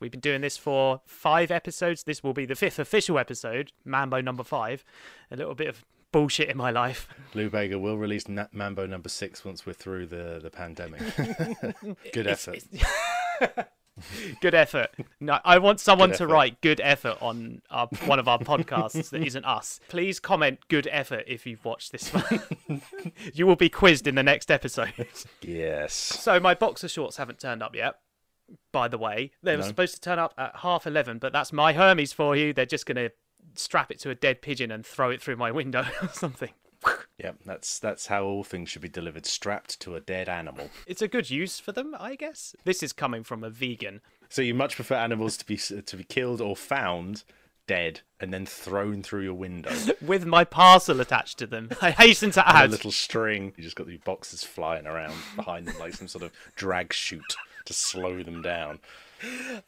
We've been doing this for five episodes. This will be the fifth official episode, Mambo number five. A little bit of bullshit in my life. Lou Bega will release Na- Mambo number six once we're through the, the pandemic. Good It's- effort. it's- good effort. No, I want someone to write good effort on our, one of our podcasts that isn't us. Please comment good effort if you've watched this one. you will be quizzed in the next episode. Yes. So my boxer shorts haven't turned up yet. By the way, they were No. supposed to turn up at half eleven, but that's my Hermes for you. They're just gonna strap it to a dead pigeon and throw it through my window or something. Yeah, that's that's how all things should be delivered, strapped to a dead animal. It's a good use for them, I guess. This is coming from a vegan. So you much prefer animals to be to be killed or found dead and then thrown through your window. with my parcel attached to them. I hasten to On a little string. You just got these boxes flying around behind them like some sort of drag chute to slow them down.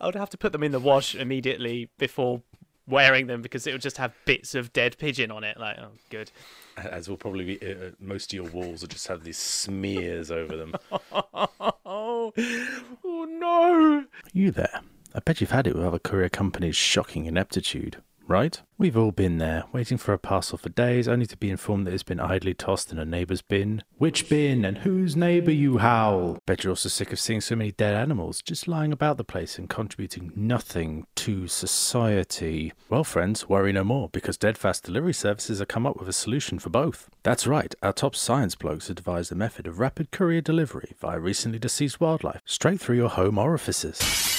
I would have to put them in the wash immediately before wearing them because it would just have bits of dead pigeon on it. Like, oh, good. As will probably be uh, most of your walls will just have these smears over them. Oh, oh no! You there? I bet you've had it with other courier companies' shocking ineptitude, right? We've all been there, waiting for a parcel for days, only to be informed that it's been idly tossed in a neighbour's bin. Which bin and whose neighbour, you howl? Bet you're also sick of seeing so many dead animals just lying about the place and contributing nothing to society. Well, friends, worry no more, because Deadfast Delivery Services have come up with a solution for both. That's right, our top science blokes have devised a method of rapid courier delivery via recently deceased wildlife, straight through your home orifices.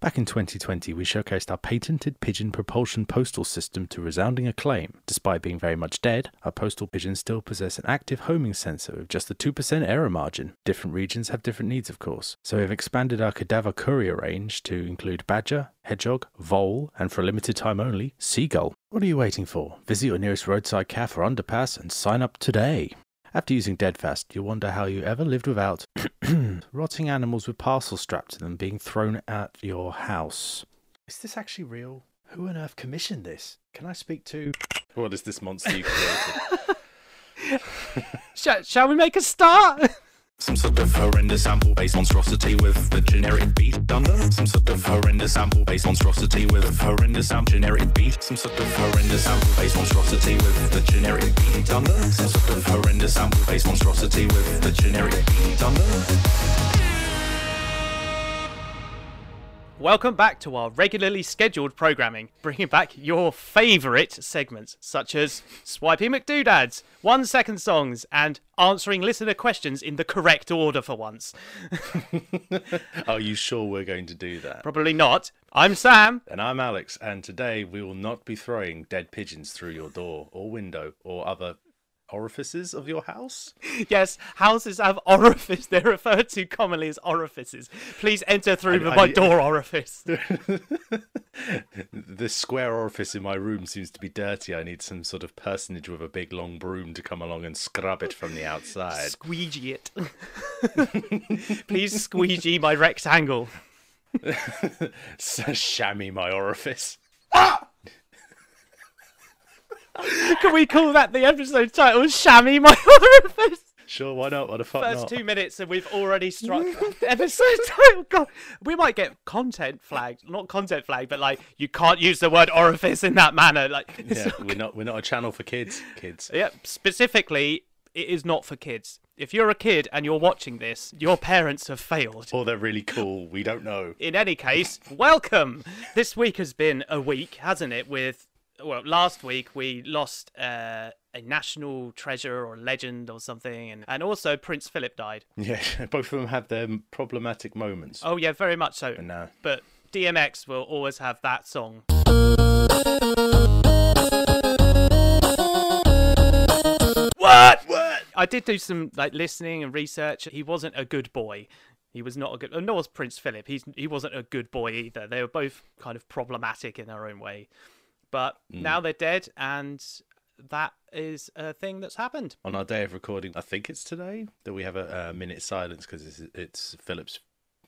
Back in 2020, we showcased our patented pigeon propulsion postal system to resounding acclaim. Despite being very much dead, our postal pigeons still possess an active homing sensor with just a 2% error margin. Different regions have different needs, of course. So we've expanded our cadaver courier range to include badger, hedgehog, vole, and for a limited time only, seagull. What are you waiting for? Visit your nearest roadside cafe or underpass and sign up today. After using Deadfast, you'll wonder how you ever lived without rotting animals with parcels strapped to them being thrown at your house. Is this actually real? Who on earth commissioned this? Can I speak to. What is this monster you created? Sh- shall we make a start? Some sort of horrendous sample-based monstrosity with the generic beat under. Some sort of horrendous sample-based monstrosity with horrendous sam- generic beat. Some sort of horrendous sample-based monstrosity with the generic beat under. Some sort of horrendous sample-based monstrosity with the generic beat under. Welcome back to our regularly scheduled programming, bringing back your favourite segments, such as Swipey McDoodads, One Second Songs, and answering listener questions in the correct order for once. Are you sure we're going to do that? Probably not. I'm Sam. And I'm Alex, and today we will not be throwing dead pigeons through your door or window or other orifices of your house. Yes, houses have orifice. They're referred to commonly as orifices. Please enter through I- my I- door orifice. the square orifice in my room seems to be dirty. I need some sort of personage with a big long broom to come along and scrub it from the outside. Squeegee it. Please squeegee my rectangle. Shammy my orifice. Ah! Can we call that the episode title? Shammy my orifice. Sure, why not? What the fuck First not? two minutes and we've already struck episode title. God, we might get content flagged. Not content flagged, but like you can't use the word orifice in that manner. Like, Yeah, not we're not we're not a channel for kids. Kids. Yeah, specifically, it is not for kids. If you're a kid and you're watching this, your parents have failed. Or they're really cool. We don't know. In any case, welcome. This week has been a week, hasn't it? With well, last week we lost uh, a national treasure or legend or something, and and also Prince Philip died. Yeah, both of them have their problematic moments. Oh yeah, very much so. And now, But DMX will always have that song. What? What? I did do some like listening and research. He wasn't a good boy. He was not a good. Nor was Prince Philip. He's he wasn't a good boy either. They were both kind of problematic in their own way. But mm. now they're dead, and that is a thing that's happened. on our day of recording, I think it's today that we have a, a minute silence because it's, it's Philip's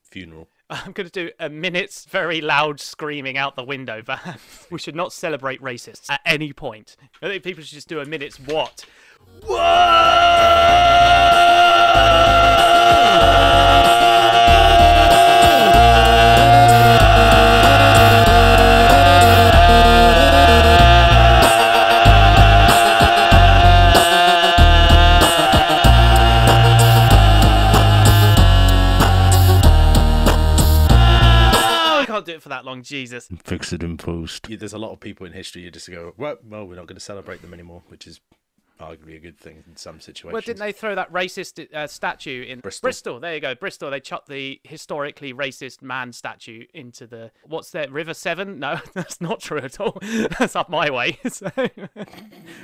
funeral. I'm going to do a minute's very loud screaming out the window, but we should not celebrate racists at any point. I think people should just do a minute's what? What? Do it for that long, Jesus. Fix it in post. Yeah, there's a lot of people in history you just go, well, well, we're not going to celebrate them anymore, which is arguably a good thing in some situations. Well, didn't they throw that racist uh, statue in Bristol. Bristol? There you go, Bristol. They chucked the historically racist man statue into the what's that River Severn? No, that's not true at all. that's up my way. So-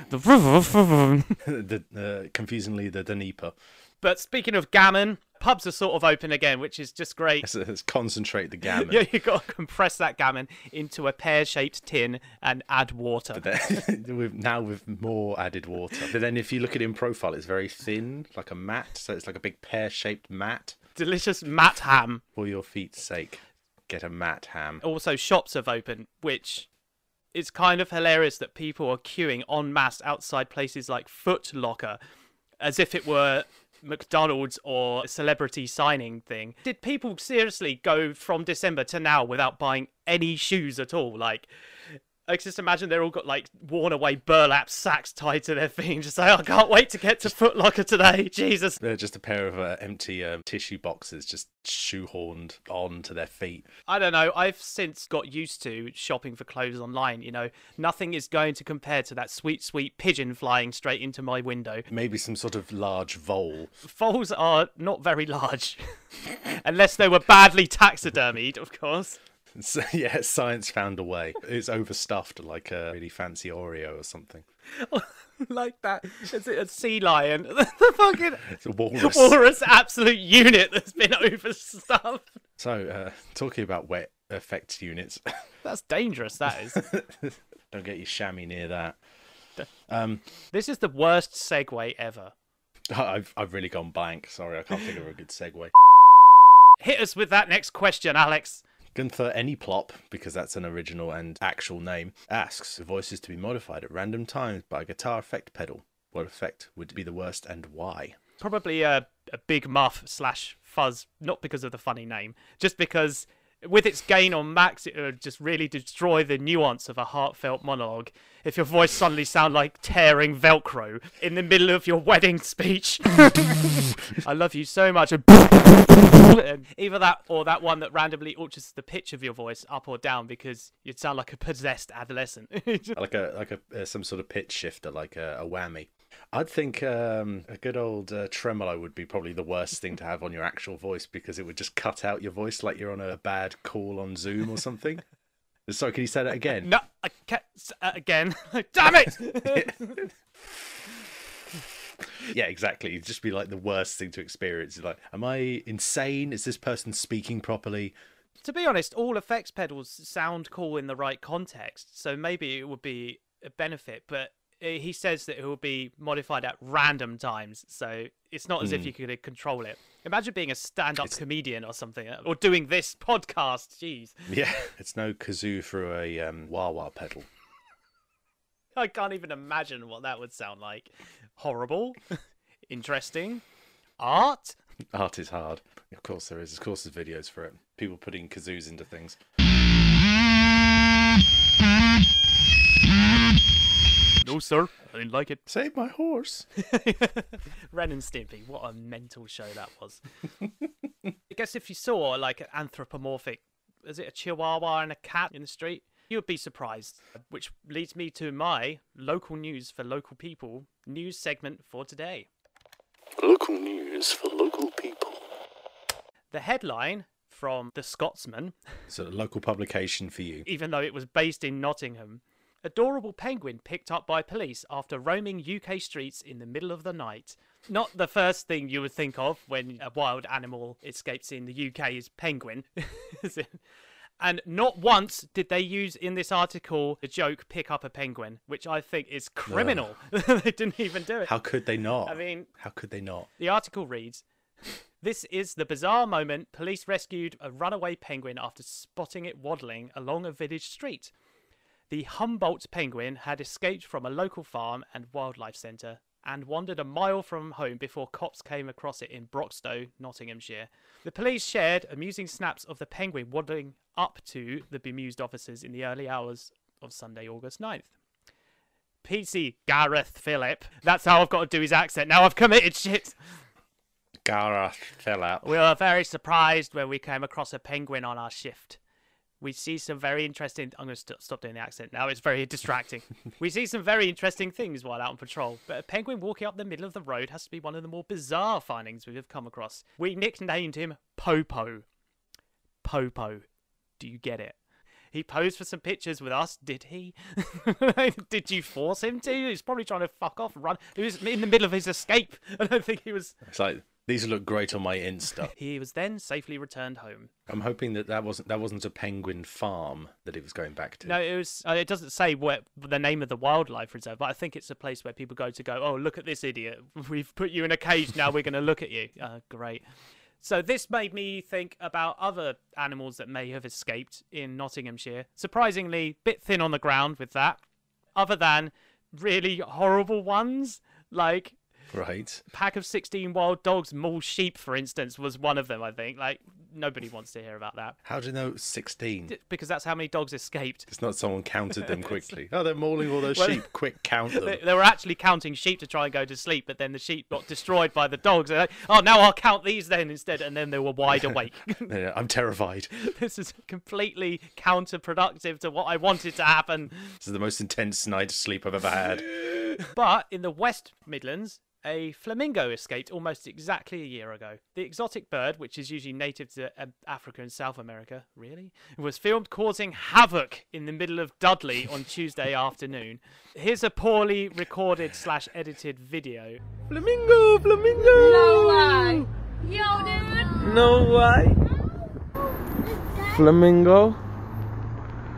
the the, uh, confusingly, the Dnieper. But speaking of gammon, pubs are sort of open again, which is just great. Let's, let's concentrate the gammon. Yeah, you got to compress that gammon into a pear-shaped tin and add water. Then, with, now with more added water. But then if you look at it in profile, it's very thin, like a mat. So it's like a big pear-shaped mat. Delicious mat ham. For your feet's sake, get a mat ham. also shops have opened, which it's kind of hilarious that people are queuing en masse outside places like Foot Locker as if it were McDonald's or celebrity signing thing. Did people seriously go from December to now without buying any shoes at all? Like, I just imagine they're all got like worn away burlap sacks tied to their feet and just say, I can't wait to get to Foot Locker today. Jesus. They're just a pair of uh, empty um, tissue boxes just shoehorned onto their feet. I don't know. I've since got used to shopping for clothes online. You know, nothing is going to compare to that sweet, sweet pigeon flying straight into my window. Maybe some sort of large vole. Voles are not very large, unless they were badly taxidermied, of course. So, yeah, science found a way. It's overstuffed like a really fancy Oreo or something. like that. Is it a sea lion? the fucking It's a walrus. walrus absolute unit that's been overstuffed. So, uh, talking about wet effects units, That's dangerous, that is. don't get your chamois near that. This is the worst segue ever. I've I've really gone blank. Sorry, I can't think of a good segue. Hit us with that next question, Alex. Gunther Anyplop, because that's an original and actual name, asks the voices to be modified at random times by a guitar effect pedal. What effect would be the worst and why? Probably a, a big muff slash fuzz, not because of the funny name, just because with its gain on max, it would just really destroy the nuance of a heartfelt monologue. If your voice suddenly sound like tearing Velcro in the middle of your wedding speech, I love you so much. Either that or that one that randomly alters the pitch of your voice up or down because you'd sound like a possessed adolescent. Like a like a uh, some sort of pitch shifter, like a, a whammy. I'd think um, a good old uh, tremolo would be probably the worst thing to have on your actual voice because it would just cut out your voice like you're on a bad call on Zoom or something. Sorry, can you say that again? no, I can't. Uh, again. Damn it! Yeah, exactly. It'd just be like the worst thing to experience. You're like, am I insane? Is this person speaking properly? to be honest, all effects pedals sound cool in the right context, so maybe it would be a benefit. But he says that it will be modified at random times, so it's not as if you could uh, control it. Imagine being a stand-up comedian or something, uh, or doing this podcast. Jeez, Yeah, it's no kazoo through a um, wah wah pedal. I can't even imagine what that would sound like. Horrible, interesting, art. Art is hard. Of course there is. Of course there's videos for it. People putting kazoos into things. No, sir, I didn't like it. Save my horse. Ren and Stimpy, what a mental show that was. I guess if you saw like an anthropomorphic, is it a chihuahua and a cat in the street, you would be surprised. Which leads me to my local news for local people news segment for today. Local news for local people. The headline from The Scotsman, It's a local publication for you. even though it was based in Nottingham. Adorable penguin picked up by police after roaming UK streets in the middle of the night. Not the first thing you would think of when a wild animal escapes in the UK is penguin. And not once did they use in this article the joke pick up a penguin, which I think is criminal. they didn't even do it. How could they not? I mean, how could they not? the article reads This is the bizarre moment police rescued a runaway penguin after spotting it waddling along a village street. The Humboldt penguin had escaped from a local farm and wildlife centre and wandered a mile from home before cops came across it in Broxtowe, Nottinghamshire. The police shared amusing snaps of the penguin waddling up to the bemused officers in the early hours of Sunday, August 9th. PC Gareth Phillip. That's how I've got to do his accent. Now I've committed shit. Gareth out. We were very surprised when we came across a penguin on our shift. We see some very interesting. I'm going to st- stop doing the accent now. It's very distracting. we see some very interesting things while out on patrol. But a penguin walking up the middle of the road has to be one of the more bizarre findings we have come across. We nicknamed him Popo. Popo. Do you get it? He posed for some pictures with us, did he? did you force him to? He's probably trying to fuck off run. He was in the middle of his escape. I don't think he was. It's like these look great on my Insta. He was then safely returned home. I'm hoping that that wasn't that wasn't a penguin farm that he was going back to. No, it was. Uh, it doesn't say what the name of the wildlife reserve, but I think it's a place where people go to go. Oh, look at this idiot! We've put you in a cage. Now we're going to look at you. Uh, great. So this made me think about other animals that may have escaped in Nottinghamshire. Surprisingly, bit thin on the ground with that. Other than really horrible ones like Right. pack of 16 wild dogs maul sheep for instance was one of them i think like nobody wants to hear about that How do you know 16? because that's how many dogs escaped It's not someone counted them quickly. Oh, they're mauling all those Well- sheep. Quick, count them. they, they were actually counting sheep to try and go to sleep but then the sheep got destroyed by the dogs like, oh now i'll count these then instead and then they were wide awake Yeah, I'm terrified. this is completely counterproductive to what i wanted to happen This is the most intense night's sleep I've ever had. But in the West Midlands, a flamingo escaped almost exactly a year ago. The exotic bird, which is usually native to uh, Africa and South America, really, was filmed causing havoc in the middle of Dudley on Tuesday afternoon. Here's a poorly recorded slash edited video. Flamingo, flamingo. No way. Yo, dude. No way. Flamingo.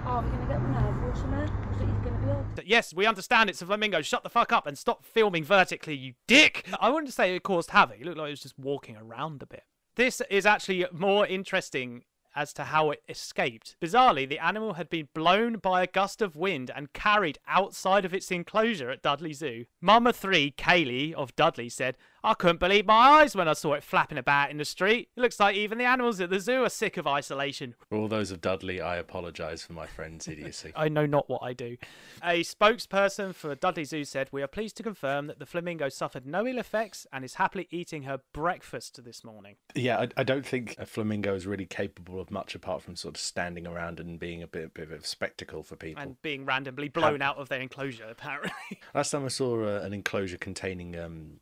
Oh, we're gonna get the nerve or something. Is it he's gonna be all? Yes, we understand it's a flamingo. Shut the fuck up and stop filming vertically, you dick! I wouldn't say it caused havoc. It looked like it was just walking around a bit. This is actually more interesting as to how it escaped. Bizarrely, the animal had been blown by a gust of wind and carried outside of its enclosure at Dudley Zoo. Mama 3, Kaylee of Dudley, said, I couldn't believe my eyes when I saw it flapping about in the street. It looks like even the animals at the zoo are sick of isolation. For all those of Dudley, I apologise for my friend's idiocy. I know not what I do. A spokesperson for Dudley Zoo said, We are pleased to confirm that the flamingo suffered no ill effects and is happily eating her breakfast this morning. Yeah, I, I don't think a flamingo is really capable of much apart from sort of standing around and being a bit, bit of a spectacle for people. And being randomly blown out of their enclosure, apparently. Last time I saw uh, an enclosure containing um,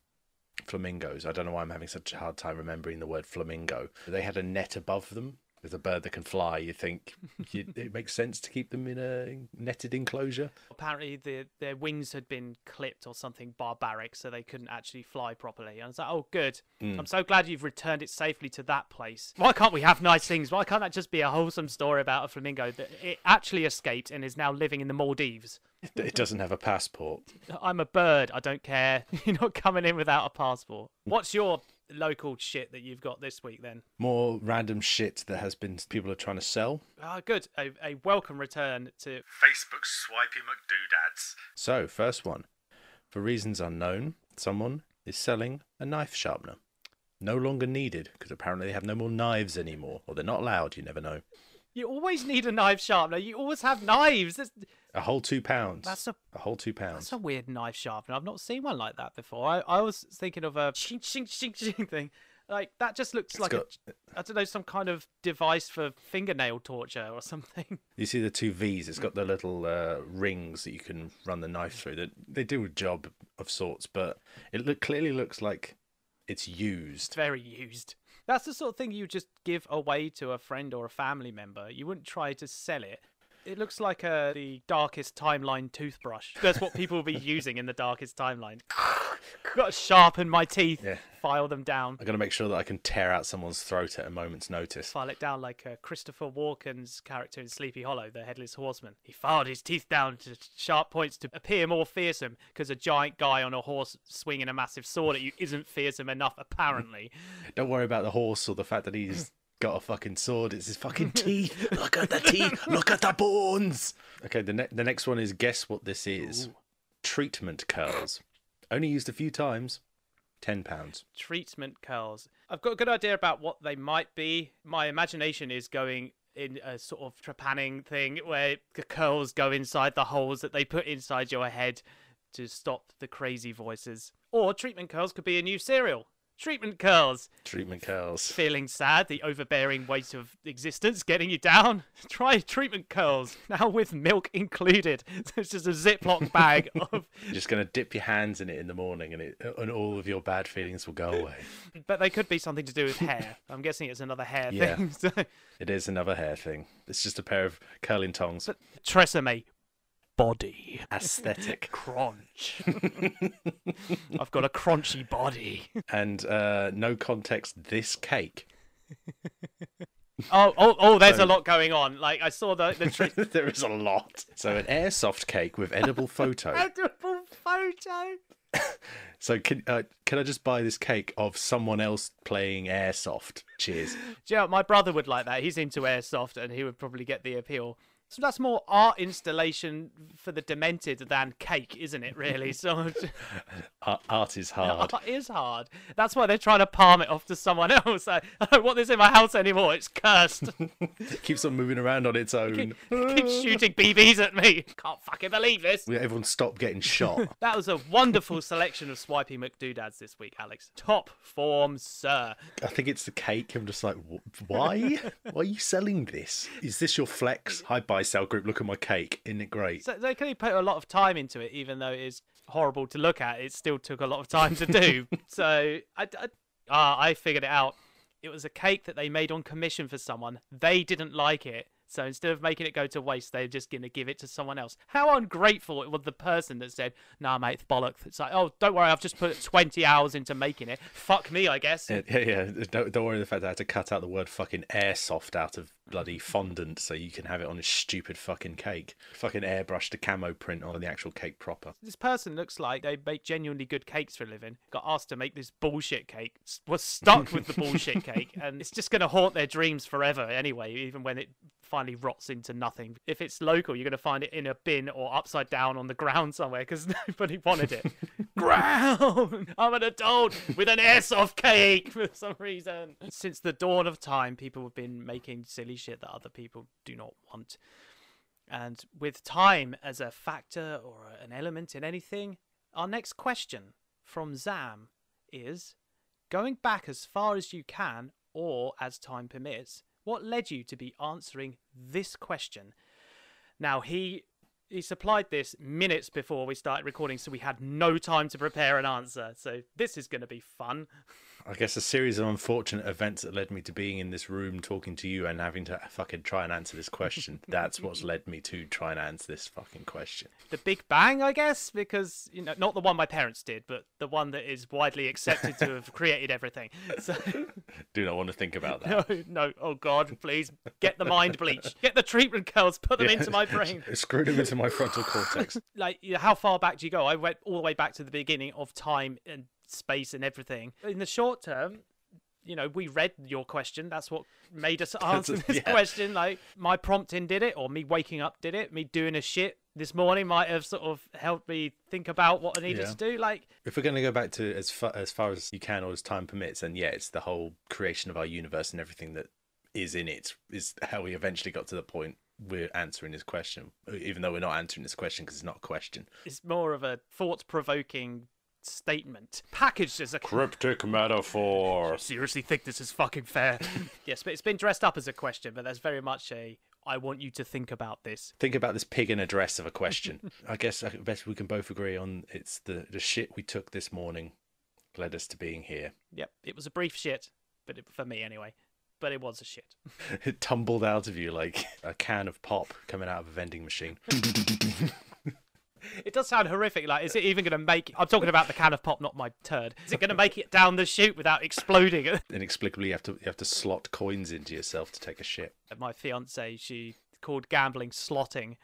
flamingos, I don't know why I'm having such a hard time remembering the word flamingo. They had a net above them. With a bird that can fly, you think you, it makes sense to keep them in a netted enclosure. apparently, the, their wings had been clipped or something barbaric, so they couldn't actually fly properly. And I was like, Oh, good. Hmm. I'm so glad you've returned it safely to that place. Why can't we have nice things? Why can't that just be a wholesome story about a flamingo that it actually escaped and is now living in the Maldives? It doesn't have a passport. I'm a bird. I don't care. You're not coming in without a passport. What's your local shit that you've got this week then? More random shit that has been people are trying to sell. Ah, good. A, a welcome return to. Facebook swipey McDoodads. So, first one. For reasons unknown, someone is selling a knife sharpener. No longer needed because apparently they have no more knives anymore, or they're not allowed. You never know. You always need a knife sharpener. You always have knives. That's, A whole two pounds. That's a- a whole two pounds. that's a weird knife sharpener. I've not seen one like that before. I, I was thinking of a shing, shing, shing, shing thing. Like, that just looks like got- a, I don't know, some kind of device for fingernail torture or something. You see the two V's. It's got the little uh, rings that you can run the knife through. That they do a job of sorts, but it look, clearly looks like it's used. very used. That's the sort of thing you just give away to a friend or a family member. You wouldn't try to sell it. It looks like a, the darkest timeline toothbrush. That's what people will be using in the darkest timeline. Got to sharpen my teeth, Yeah. file them down, I got to make sure that I can tear out someone's throat at a moment's notice. file it down like uh, Christopher Walken's character in Sleepy Hollow, the headless horseman. He filed his teeth down to sharp points to appear more fearsome because a giant guy on a horse swinging a massive sword at you isn't fearsome enough, apparently. Don't worry about the horse or the fact that he's got a fucking sword. It's his fucking teeth. Look at the teeth. Look at the bones. Okay, the, ne- the next one is guess what this is. Treatment curls. Only used a few times. Ten pounds. treatment curls. I've got a good idea about what they might be. My imagination is going in a sort of trepanning thing where the curls go inside the holes that they put inside your head to stop the crazy voices. Or treatment curls could be a new cereal. Treatment curls. Treatment curls. Feeling sad, the overbearing weight of existence getting you down? Try treatment curls, now with milk included. It's just a Ziploc bag of. You're just gonna dip your hands in it in the morning, and it and all of your bad feelings will go away. But they could be something to do with hair. I'm guessing it's another hair Yeah. thing. So, It is another hair thing. It's just a pair of curling tongs. Tresemme. Body. Aesthetic. Crunch. I've got a crunchy body. and uh, no context. This cake. Oh, oh, oh! There's So- a lot going on. Like I saw the the tri- there is a lot. So an airsoft cake with edible photo. edible photo. So can uh, can I just buy this cake of someone else playing airsoft? Cheers. Yeah, you know, my brother would like that. He's into airsoft, and he would probably get the appeal. So that's more art installation for the demented than cake, isn't it? Really. So Art, art is hard. art is hard. That's why they're trying to palm it off to someone else. I, I don't want this in my house anymore. It's cursed. It keeps on moving around on its own. Keeps shooting BBs at me. Can't fucking believe this. Everyone stop getting shot. That was a wonderful selection of swipey McDoodads this week, Alex. Top form, sir. I think it's the cake. I'm just like, why? Why are you selling this? Is this your flex? Hi, buy sell group. Look at my cake. Isn't it great? So they clearly put a lot of time into it, even though it is horrible to look at. It still took a lot of time to do. so I, I, ah, I figured it out. It was a cake that they made on commission for someone. They didn't like it. So instead of making it go to waste, they're just going to give it to someone else. How ungrateful it was the person that said, nah, mate, it's bollocks. It's like, oh, don't worry, I've just put 20 hours into making it. Fuck me, I guess. Yeah, yeah, yeah. Don't, don't worry the fact that I had to cut out the word fucking airsoft out of bloody fondant so you can have it on a stupid fucking cake. Fucking airbrushed a camo print on the actual cake proper. this person looks like they make genuinely good cakes for a living. Got asked to make this bullshit cake, was stuck with the bullshit cake, and it's just going to haunt their dreams forever anyway, even when it finally rots into nothing. If it's local, you're going to find it in a bin or upside down on the ground somewhere because nobody wanted it. ground! I'm an adult with an airsoft cake for some reason. Since the dawn of time, people have been making silly shit that other people do not want. And with time as a factor or an element in anything, our next question from Zam is going back as far as you can or as time permits, what led you to be answering this question? Now, he he supplied this minutes before we started recording, so we had no time to prepare an answer. So this is going to be fun. I guess a series of unfortunate events that led me to being in this room talking to you and having to fucking try and answer this question. That's what's led me to try and answer this fucking question. The Big Bang, I guess, because you know, not the one my parents did, but the one that is widely accepted to have created everything. So Do not want to think about that. no, no, oh God, please get the mind bleach, get the treatment curls, put them into my brain. Screw them into my frontal cortex. like you know, how far back do you go i went all the way back to the beginning of time and space and everything in the short term you know we read your question that's what made us answer this yeah. question like my prompting did it or me waking up did it me doing a shit this morning might have sort of helped me think about what i needed Yeah. to do like If we're going to go back to as far as far as you can or as time permits, and yeah, it's the whole creation of our universe and everything that is in it is how we eventually got to the point we're answering this question, even though we're not answering this question because it's not a question. it's more of a thought-provoking statement packaged as a Cryptic metaphor. seriously think this is fucking fair yes but it's been dressed up as a question but there's very much a i want you to think about this Think about this pig in a dress of a question. I guess I best we can both agree on it's the the shit we took this morning led us to being here. Yep, it was a brief shit, but it, for me anyway. But it was a shit. It tumbled out of you like a can of pop coming out of a vending machine. It does sound horrific. Like, is it even going to make? I'm talking about the can of pop, not my turd. Is it going to make it down the chute without exploding? Inexplicably, you have to you have to slot coins into yourself to take a shit. my fiance, she called gambling slotting.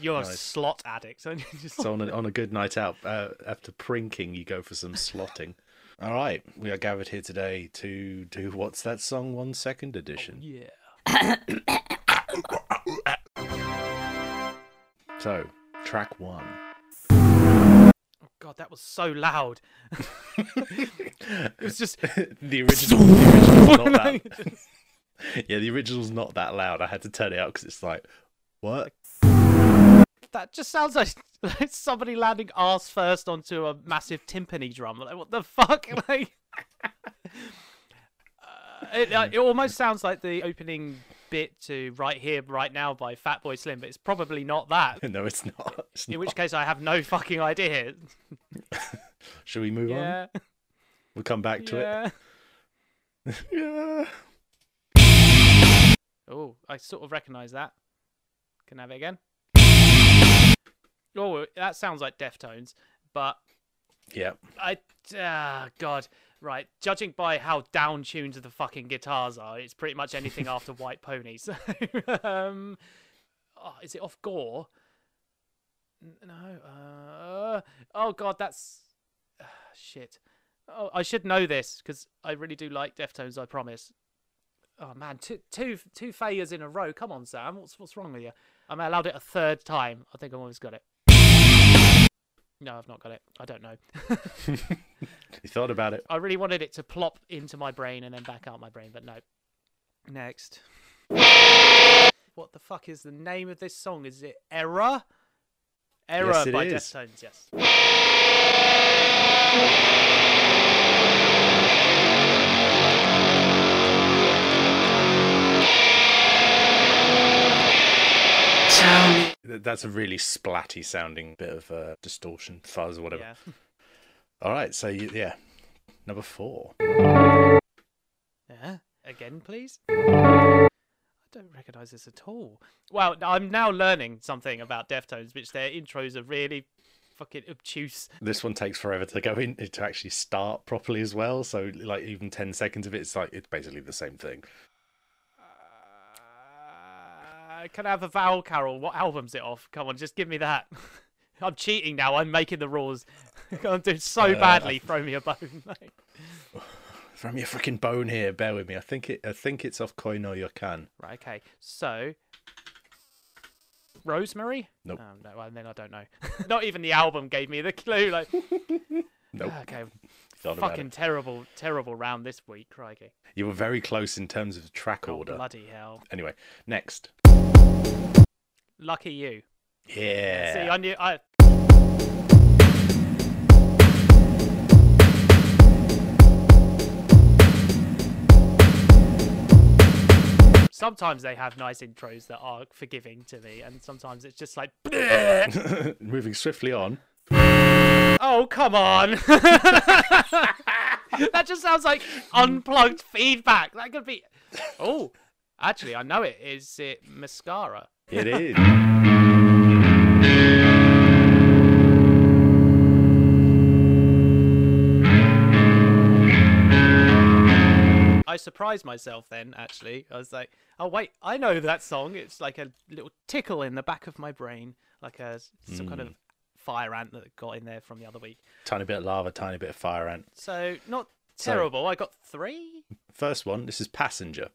You're a slot addict. So on a, on a good night out, uh, after prinking, you go for some slotting. All right, we are gathered here today to do what's that song? One second edition. Oh, yeah. So track one. Oh God, that was so loud. it was just. the original, the original's not that. yeah, the original's not that loud. I had to turn it up because it's like, what? That just sounds like, like somebody landing ass first onto a massive timpani drum. Like, what the fuck? Like, uh, it, uh, it almost sounds like the opening bit to "Right Here, Right Now" by Fatboy Slim, but it's probably not that. no, it's not. It's In not. which case, I have no fucking idea. Should we move on? Yeah, We'll come back to yeah. it. Yeah. Oh, I sort of recognise that. Can I have it again? Oh, that sounds like Deftones, but Yeah. I ah God right. Judging by how down tuned the fucking guitars are, it's pretty much anything after White Pony. So, um, oh, is it off Gore? No. Uh, oh God, that's ah, shit. Oh, I should know this because I really do like Deftones. I promise. Oh man, two two two failures in a row. Come on, Sam. What's what's wrong with you? I'm allowed it a third time. I think I've almost got it. No, I've not got it. I don't know. You thought about it. I really wanted it to plop into my brain and then back out my brain, but no. Next. What the fuck is the name of this song? Is it Error? Error Yes, it by is. Deftones, yes. That's a really splatty sounding bit of uh, distortion, fuzz, or whatever. Yeah. All right, so you, yeah, number four. Yeah. Again, please. I don't recognise this at all. Well, I'm now learning something about Deftones, which their intros are really fucking obtuse. This one takes forever to go in to actually start properly as well. So like even ten seconds of it, it's like it's basically the same thing. Uh, can I have a vowel carol? What album's it off? Come on, just give me that. I'm cheating now. I'm making the rules. I'm doing so Uh, badly. Throw me a bone. mate. Throw me a freaking bone here. Bear with me. I think it. I think it's off Koi no Yokan. right. Okay. So, Rosemary. Nope. Oh, no. Well, then I don't know. Not even the album gave me the clue. Like, Nope. okay. Fucking terrible, terrible round this week. Crikey. You were very close in terms of track Oh, order. bloody hell. Anyway, next. Lucky you. Yeah. See, I knew. I. Sometimes they have nice intros that are forgiving to me, and sometimes it's just like, Moving swiftly on. Oh come on! that just sounds like unplugged feedback. That could be. Oh, actually, I know it. Is it mascara? It is. I surprised myself then, actually. I was like, oh, wait, I know that song. It's like a little tickle in the back of my brain, like a some kind hmm. of fire ant that got in there from the other week. tiny bit of lava, tiny bit of fire ant. So, not So- terrible. I got three. First one. This is Passenger.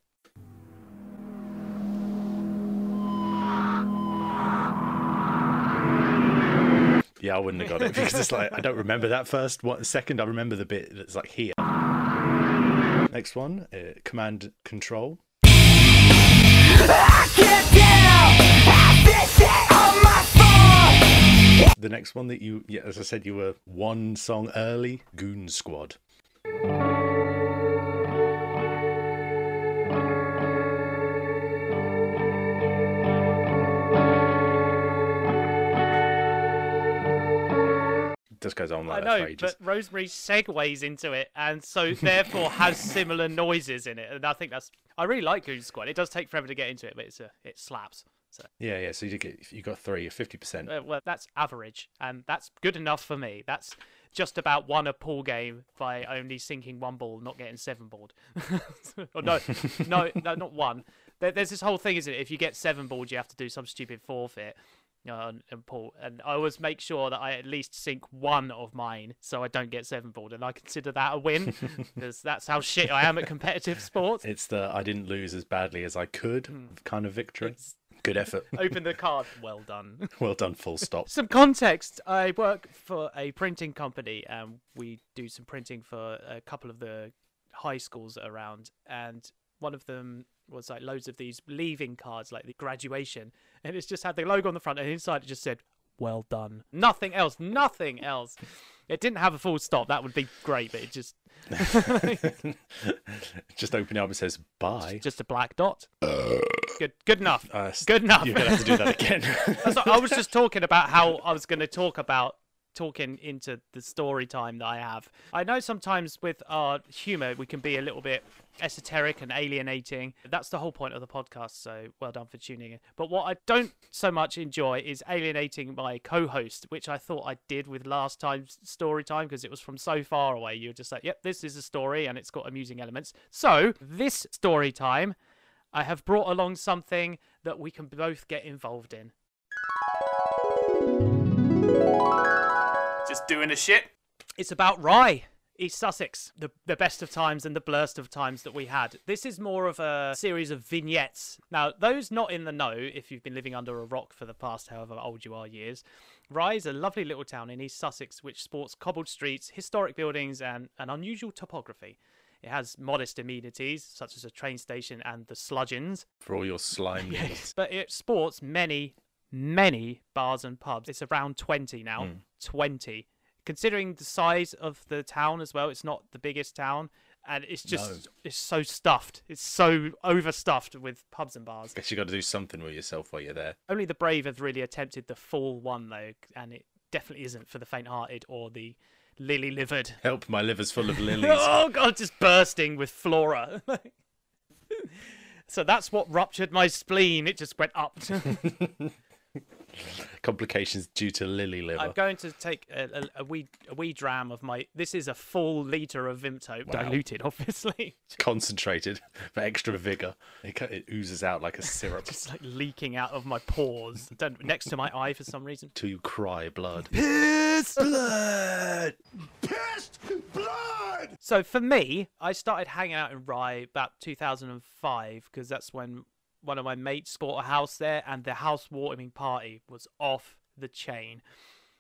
Yeah, I wouldn't have got it because it's like I don't remember that first one. Second, I remember the bit that's like here. Next one, uh, Command Control. The next one that you, yeah, as I said, you were one song early. Goon Squad. Just goes on I like that know, but Rosemary segues into it, and so therefore has similar noises in it. And I think that's. I really like Goon Squad. It does take forever to get into it, but it's a, it slaps. So, Yeah, yeah. So you did get you got three, fifty percent. uh, well, that's average, and that's good enough for me. That's just about won a pool game by only sinking one ball, not getting seven balled. or no, no, no, not one. There, there's this whole thing, isn't it? If you get seven balled, you have to do some stupid forfeit. Uh, and, pool, and I always make sure that I at least sink one of mine, so I don't get seven balled, and I consider that a win because that's how shit I am at competitive sports. It's the I didn't lose as badly as I could kind of victory. It's- Good effort. Open the card. Well done. well done. Full stop. some context i work for a printing company and we do some printing for a couple of the high schools around and one of them was like loads of these leaving cards, like the graduation, and it's just had the logo on the front, and inside it just said "Well done." Nothing else. Nothing else. It didn't have a full stop. That would be great, but it just Just open it up and says bye. just a black dot. Good. Good enough. Uh, Good enough. You're gonna have to do that again. I was just talking about how I was going to talk about talking into the story time that I have. I know sometimes with our humor we can be a little bit esoteric and alienating. That's the whole point of the podcast, so well done for tuning in. But what I don't so much enjoy is alienating my co-host, which I thought I did with last time's story time because it was from so far away. You're just like, "Yep, this is a story and it's got amusing elements." So, this story time I have brought along something that we can both get involved in. Just doing a shit. It's about Rye, East Sussex, the, the best of times and the blurst of times that we had. This is more of a series of vignettes. Now, those not in the know, if you've been living under a rock for the past however old you are years, Rye is a lovely little town in East Sussex which sports cobbled streets, historic buildings, and an unusual topography. It has modest amenities such as a train station and the sludgeons, For all your slime needs. but it sports many, many bars and pubs. It's around 20 now. Hmm. 20. Considering the size of the town as well, it's not the biggest town. And it's just, it's so stuffed. It's so overstuffed with pubs and bars. I guess you got to do something with yourself while you're there. Only the brave have really attempted the full one, though. And it definitely isn't for the faint hearted or the lily livered. Help, my liver's full of lilies. Oh, God, just bursting with flora. so that's what ruptured my spleen. It just went up. Complications due to lily liver. I'm going to take a, a, a wee a wee dram of my. This is a full liter of Vimto, diluted, obviously, Concentrated for extra vigor. It, it oozes out like a syrup just like leaking out of my pores, Don't, next to my eye for some reason. till you cry blood. Piss blood. So for me, I started hanging out in Rye about 2005 because that's when one of my mates bought a house there, and the house warming party was off the chain.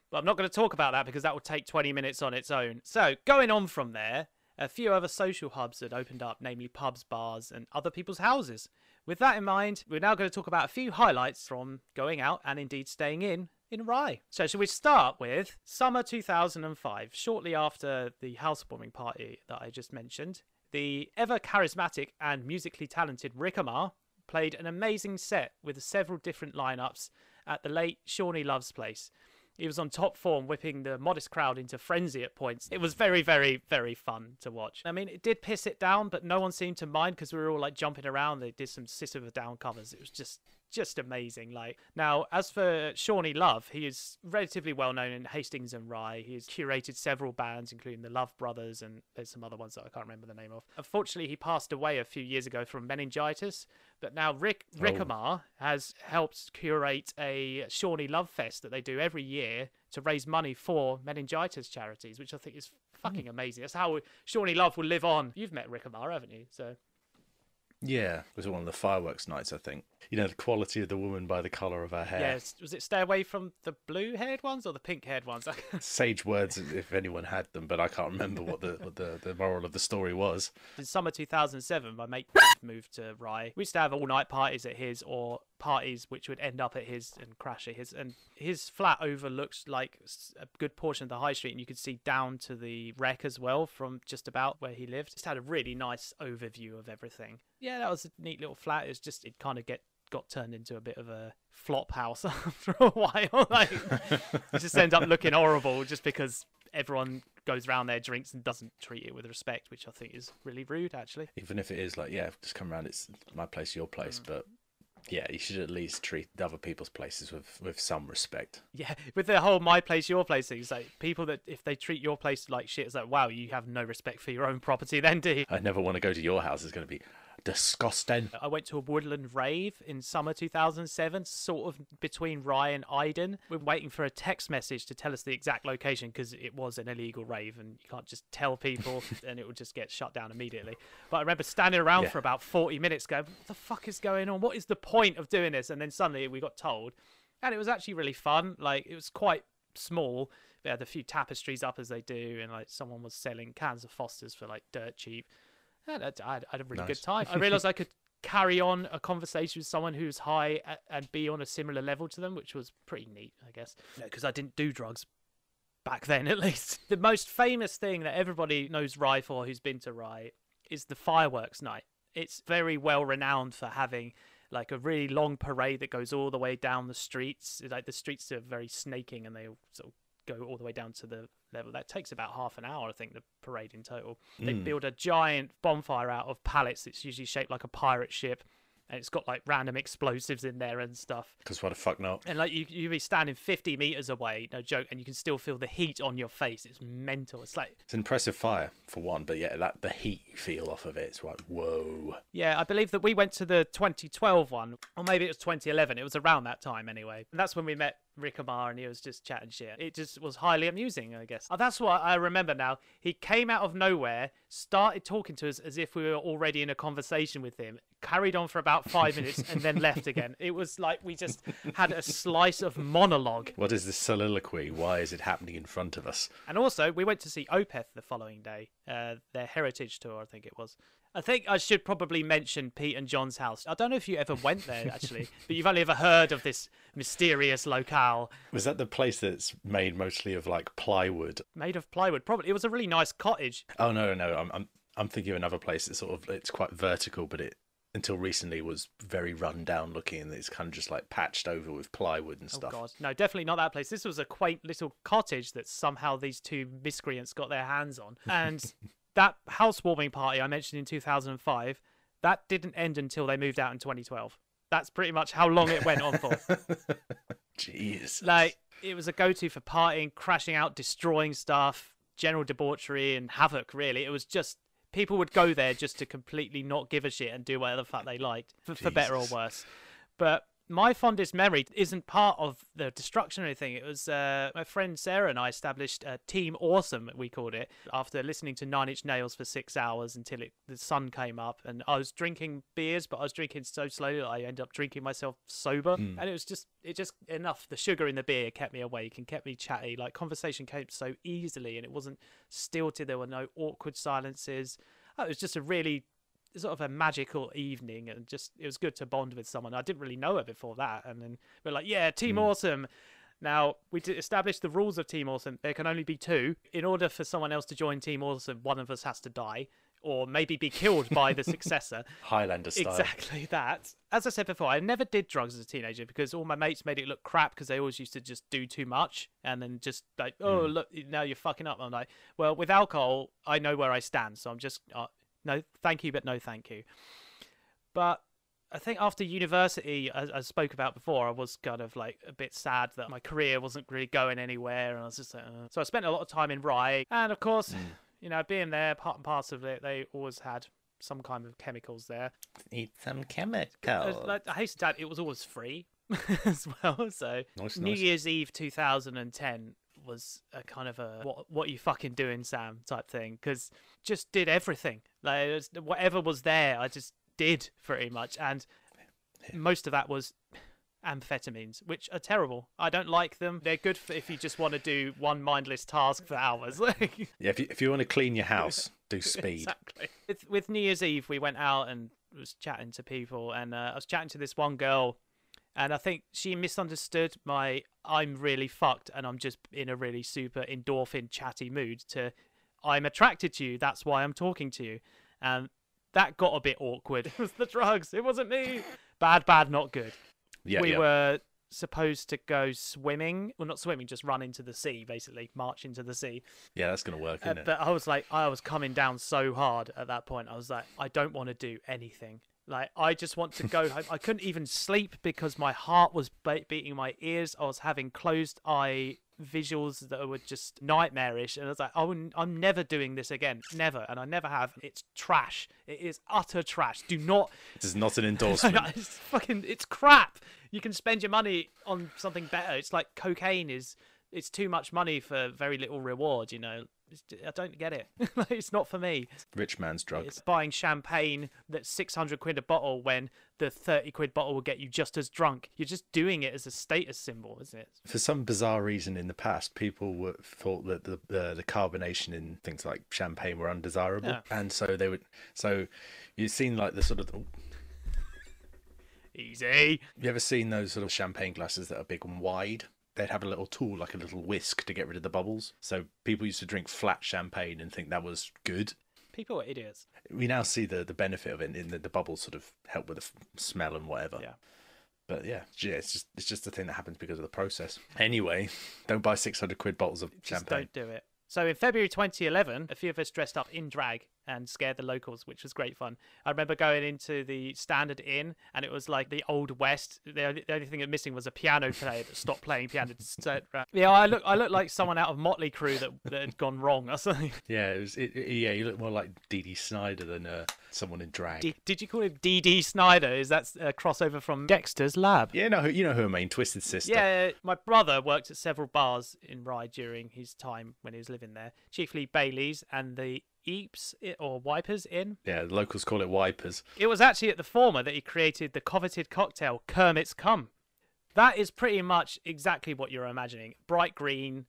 But I'm not going to talk about that because that will take 20 minutes on its own. So going on from there, a few other social hubs had opened up, namely pubs, bars, and other people's houses. With that in mind, we're now going to talk about a few highlights from going out and indeed staying in in Rye. So, shall we start with summer 2005, shortly after the housewarming party that I just mentioned? The ever charismatic and musically talented Rick Amar played an amazing set with several different lineups at the late Shawnee Love's place. He was on top form, whipping the modest crowd into frenzy at points. It was very, very, very fun to watch. I mean, it did piss it down, but no one seemed to mind because we were all like jumping around. They did some sit over down covers. It was just, just amazing. Like now, as for Shawnee Love, he is relatively well known in Hastings and Rye. He's curated several bands, including the Love Brothers, and there's some other ones that I can't remember the name of. Unfortunately, he passed away a few years ago from meningitis. But now Rick oh. Rick Oh. Has helped curate a Shawnee Love Fest that they do every year to raise money for meningitis charities, which I think is fucking hmm. amazing. That's how Shawnee Love will live on. You've met Rick Amar, haven't you? So Yeah, it was one of the fireworks nights, I think. You know, the quality of the woman by the colour of her hair. yes, was it stay away from the blue-haired ones or the pink-haired ones? Sage words if anyone had them, but I can't remember what the what the, the moral of the story was. in summer 2007, my mate moved to Rye. We used to have all night parties at his or parties which would end up at his and crash at his. And his flat overlooks like a good portion of the high street, and you could see down to the wreck as well from just about where he lived. Just had a really nice overview of everything. Yeah, that was a neat little flat. It was just, it kind of get got turned into a bit of a flop house after a while. Like, it just ends up looking horrible just because everyone goes around there, drinks, and doesn't treat it with respect, which I think is really rude, actually. Even if it is like, yeah, just come around, it's my place, your place, Mm. but yeah, you should at least treat other people's places with with some respect. Yeah, with the whole my place, your place thing, it's like people that if they treat your place like shit, it's like, wow, you have no respect for your own property, then do you? I never want to go to your house. It's going to be disgusting. I went to a woodland rave in summer 2007, sort of between Rye and Iden. We're waiting for a text message to tell us the exact location because it was an illegal rave and you can't just tell people and it will just get shut down immediately. But I remember standing around Yeah. for about 40 minutes going, what the fuck is going on? What is the point of doing this? And then suddenly we got told. And it was actually really fun. Like, it was quite small. They had a few tapestries up as they do, and like someone was selling cans of Fosters for like dirt cheap. I, I, I had a really good time. I realised I could carry on a conversation with someone who's high and be on a similar level to them, which was pretty neat, I guess. Because I didn't do drugs back then, at least. The most famous thing that everybody knows Rye for who's been to Rye is the fireworks night. It's very well renowned for having like a really long parade that goes all the way down the streets. Like the streets are very snaking and they sort of go all the way down to the level. That takes about half an hour, I think, the parade in total. They hmm. build a giant bonfire out of pallets. It's usually shaped like a pirate ship. And it's got like random explosives in there and stuff. Because why the fuck not? And like you, you be standing 50 meters away, no joke, and you can still feel the heat on your face. It's mental. It's like, It's an impressive fire for one, but yeah, that the heat you feel off of it, it's like whoa. yeah, I believe that we went to the 2012 one, or maybe it was 2011. It was around that time anyway. And that's when we met Rick Amar and he was just chatting shit. It just was highly amusing, I guess. Oh, that's what I remember now. He came out of nowhere, started talking to us as if we were already in a conversation with him, carried on for about five minutes, and then left again. It was like we just had a slice of monologue. What is this soliloquy? Why is it happening in front of us? And also, we went to see Opeth the following day, uh, their heritage tour, I think it was. I think I should probably mention Pete and John's house. I don't know if you ever went there, actually, but you've only ever heard of this mysterious locale Was that the place that's made mostly of like plywood? made of plywood. Probably it was a really nice cottage. Oh no, no, I'm I'm I'm thinking of another place that's sort of it's quite vertical, but it until recently was very run down looking and it's kind of just like patched over with plywood and oh, stuff. Oh. God, no, definitely not that place. This was a quaint little cottage that somehow these two miscreants got their hands on, and that housewarming party I mentioned in 2005, that didn't end until they moved out in 2012. That's pretty much how long it went on for. Jeez. like it was a go-to for partying, crashing out, destroying stuff, general debauchery and havoc. Really, it was just people would go there just to completely not give a shit and do whatever the fuck they liked, for, for better or worse. But my fondest memory isn't part of the destruction or anything. It was uh, my friend Sarah and I established uh, Team Awesome, we called it, after listening to Nine Inch Nails for six hours until it, the sun came up. And I was drinking beers, but I was drinking so slowly that I ended up drinking myself sober. And it was just, it just enough. The sugar in the beer kept me awake and kept me chatty. Like conversation came so easily, and it wasn't stilted. There were no awkward silences. Oh, it was just a really sort of a magical evening and just it was good to bond with someone. I didn't really know her before that, and then we're like, yeah, Team Awesome. Now we established the rules of Team Awesome. There can only be two. In order for someone else to join Team Awesome, one of us has to die or maybe be killed by the successor. Highlander style. Exactly that. As I said before, I never did drugs as a teenager because all my mates made it look crap because they always used to just do too much and then just like, oh, look, now you're fucking up. I'm like, well, with alcohol, I know where I stand. So I'm just, uh, no, thank you, but no, thank you. But I think after university, as I spoke about before, I was kind of like a bit sad that my career wasn't really going anywhere, and I was just like, uh. so I spent a lot of time in Rye, and of course, you know, being there, part and parcel of it, they always had some kind of chemicals there. Eat some chemicals. Like, I hasten to add, it was always free as well. So Nice, New nice. Year's Eve 2010 was a kind of a what what you fucking doing, Sam type thing because just did everything. Like was, whatever was there, I just did pretty much, and most of that was amphetamines, which are terrible. I don't like them. They're good for if you just want to do one mindless task for hours. Like, Yeah, if you, if you want to clean your house, do speed. Exactly. With, with New Year's Eve, we went out and was chatting to people, and uh, I was chatting to this one girl, and I think she misunderstood my "I'm really fucked" and I'm just in a really super endorphin chatty mood to "I'm attracted to you, that's why I'm talking to you," and that got a bit awkward. It was the drugs. It wasn't me. Bad, bad, not good Yeah, we yeah. were supposed to go swimming. Well, not swimming, just run into the sea, basically, march into the sea. yeah, that's gonna work, Uh, isn't it? but I was like, I was coming down so hard at that point. I was like, I don't want to do anything. Like, I just want to go home. I couldn't even sleep because my heart was be- beating in my ears. I was having closed eye visuals that were just nightmarish. And I was like, oh, I'm never doing this again. Never. And I never have. It's trash. It is utter trash. Do not This is not an endorsement. it's fucking it's crap. You can spend your money on something better. It's like cocaine is it's too much money for very little reward, you know. It's, I don't get it. it's not for me. Rich man's drug. It's buying champagne that's 600 quid a bottle when the 30 quid bottle will get you just as drunk. You're just doing it as a status symbol, isn't it? For some bizarre reason in the past, people were, thought that the, the the carbonation in things like champagne were undesirable, Yeah. and so they would. So you've seen like the sort of. Easy. You ever seen those sort of champagne glasses that are big and wide? They'd have a little tool, like a little whisk, to get rid of the bubbles. So people used to drink flat champagne and think that was good. People were idiots. We now see the, the benefit of it in that the bubbles sort of help with the f- smell and whatever. Yeah. But yeah, yeah, it's just it's just a thing that happens because of the process. Anyway, don't buy six hundred quid bottles of Just champagne. don't do it. So in February 2011, a few of us dressed up in drag and scared the locals, which was great fun. I remember going into the Standard Inn, and it was like the old west. The only, the only thing that missing was a piano player that stopped playing piano. yeah, I look I look like someone out of Motley Crue that, that had gone wrong or something. Yeah, it was. It, yeah, you look more like Dee Dee Snider than uh, someone in drag. D- did you call him D.D. Snider? Is that a crossover from Dexter's Lab? yeah, no, you know who I mean, Twisted Sister. Yeah, my brother worked at several bars in Rye during his time when he was living there, chiefly Bailey's and the Ypres or Wipers in. yeah. The locals call it wipers. It was actually at the former that he created the coveted cocktail Kermit's Cum. That is pretty much exactly what you're imagining. Bright green,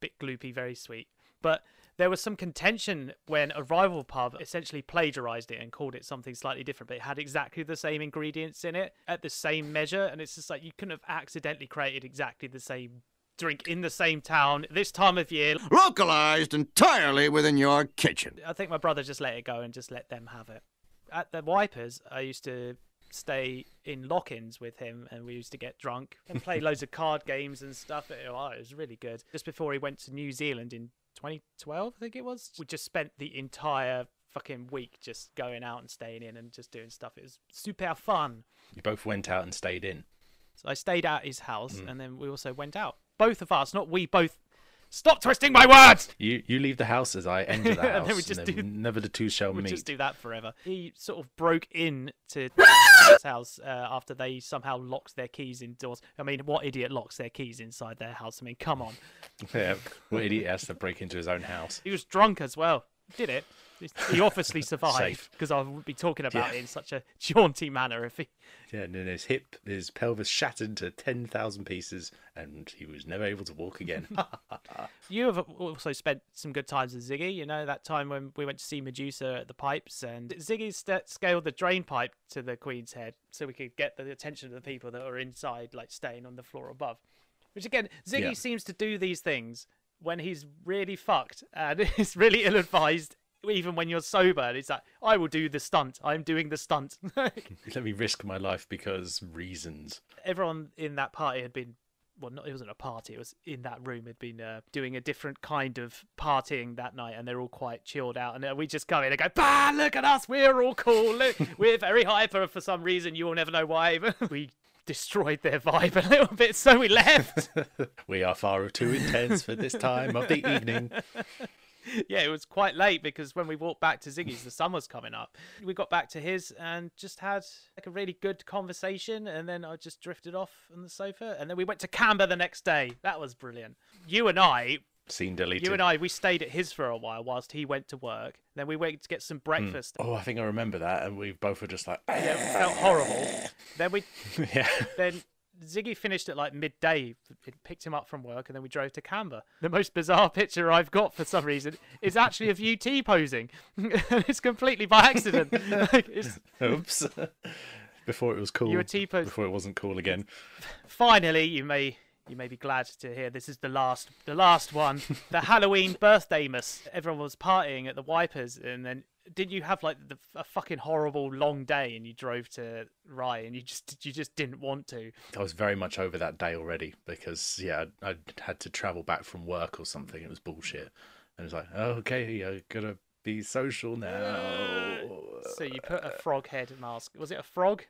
bit gloopy, very sweet. But there was some contention when a rival pub essentially plagiarized it and called it something slightly different, but it had exactly the same ingredients in it at the same measure. And it's just like you couldn't have accidentally created exactly the same drink in the same town this time of year. Localized entirely within your kitchen. I think my brother just let it go and just let them have it. At the Wipers, I used to stay in lock-ins with him, and we used to get drunk and play loads of card games and stuff. It, oh, was really good. Just before he went to New Zealand in 2012, I think it was, we just spent the entire fucking week just going out and staying in and just doing stuff. It was super fun. You both went out and stayed in. So I stayed at his house, Mm. and then we also went out. Both of us, not we both. Stop twisting my words. You you leave the house as I enter the house. And then we just do- never the two shall We'll meet. just do that forever. He sort of broke in to his house uh, after they somehow locked their keys indoors. I mean, what idiot locks their keys inside their house? I mean, come on. Yeah, what idiot has to break into his own house? He was drunk as well. Did it? He obviously survived because I wouldn't be talking about Yeah. it in such a jaunty manner if he. Yeah, and then his hip, his pelvis shattered to ten thousand pieces, and he was never able to walk again. You have also spent some good times with Ziggy. You know that time when we went to see Medusa at the pipes, and Ziggy st- scaled the drain pipe to the Queen's head so we could get the attention of the people that were inside, like staying on the floor above. Which again, Ziggy Yeah. seems to do these things when he's really fucked and is really ill-advised. Even when you're sober, and it's like, I will do the stunt. I'm doing the stunt. Let me risk my life because reasons. everyone in that party had been well not it wasn't a party it was in that room had been uh, doing a different kind of partying that night and they're all quite chilled out and uh, we just go in and go bah look at us we're all cool look, we're very hyper for some reason you'll never know why we destroyed their vibe a little bit so we left We are far too intense for this time of the evening. Yeah, it was quite late because when we walked back to Ziggy's, the sun was coming up. We got back to his and just had like a really good conversation, and then I just drifted off on the sofa, and then we went to Canberra the next day. That was brilliant. You and I, Scene deleted. you and I, we stayed at his for a while whilst he went to work. Then we went to get some hmm. breakfast. Oh, I think I remember that, and we both were just like, Yeah, it felt ah. horrible. Then we yeah. then Ziggy finished at like midday. It picked him up from work, and then we drove to Canberra. The most bizarre picture I've got for some reason is actually of UT T posing. it's completely by accident. like, it's, Oops. Before it was cool. You were T-pose- Before it wasn't cool again. finally, you may you may be glad to hear this is the last the last one. the Halloween birthday miss. Everyone was partying at the Wipers, and then didn't you have like the, a fucking horrible long day, and you drove to Rye, and you just you just didn't want to. I was very much over that day already because, yeah, I had to travel back from work or something. It was bullshit. And it's like, oh, okay, I gotta be social now. So you put a frog head mask. Was it a frog?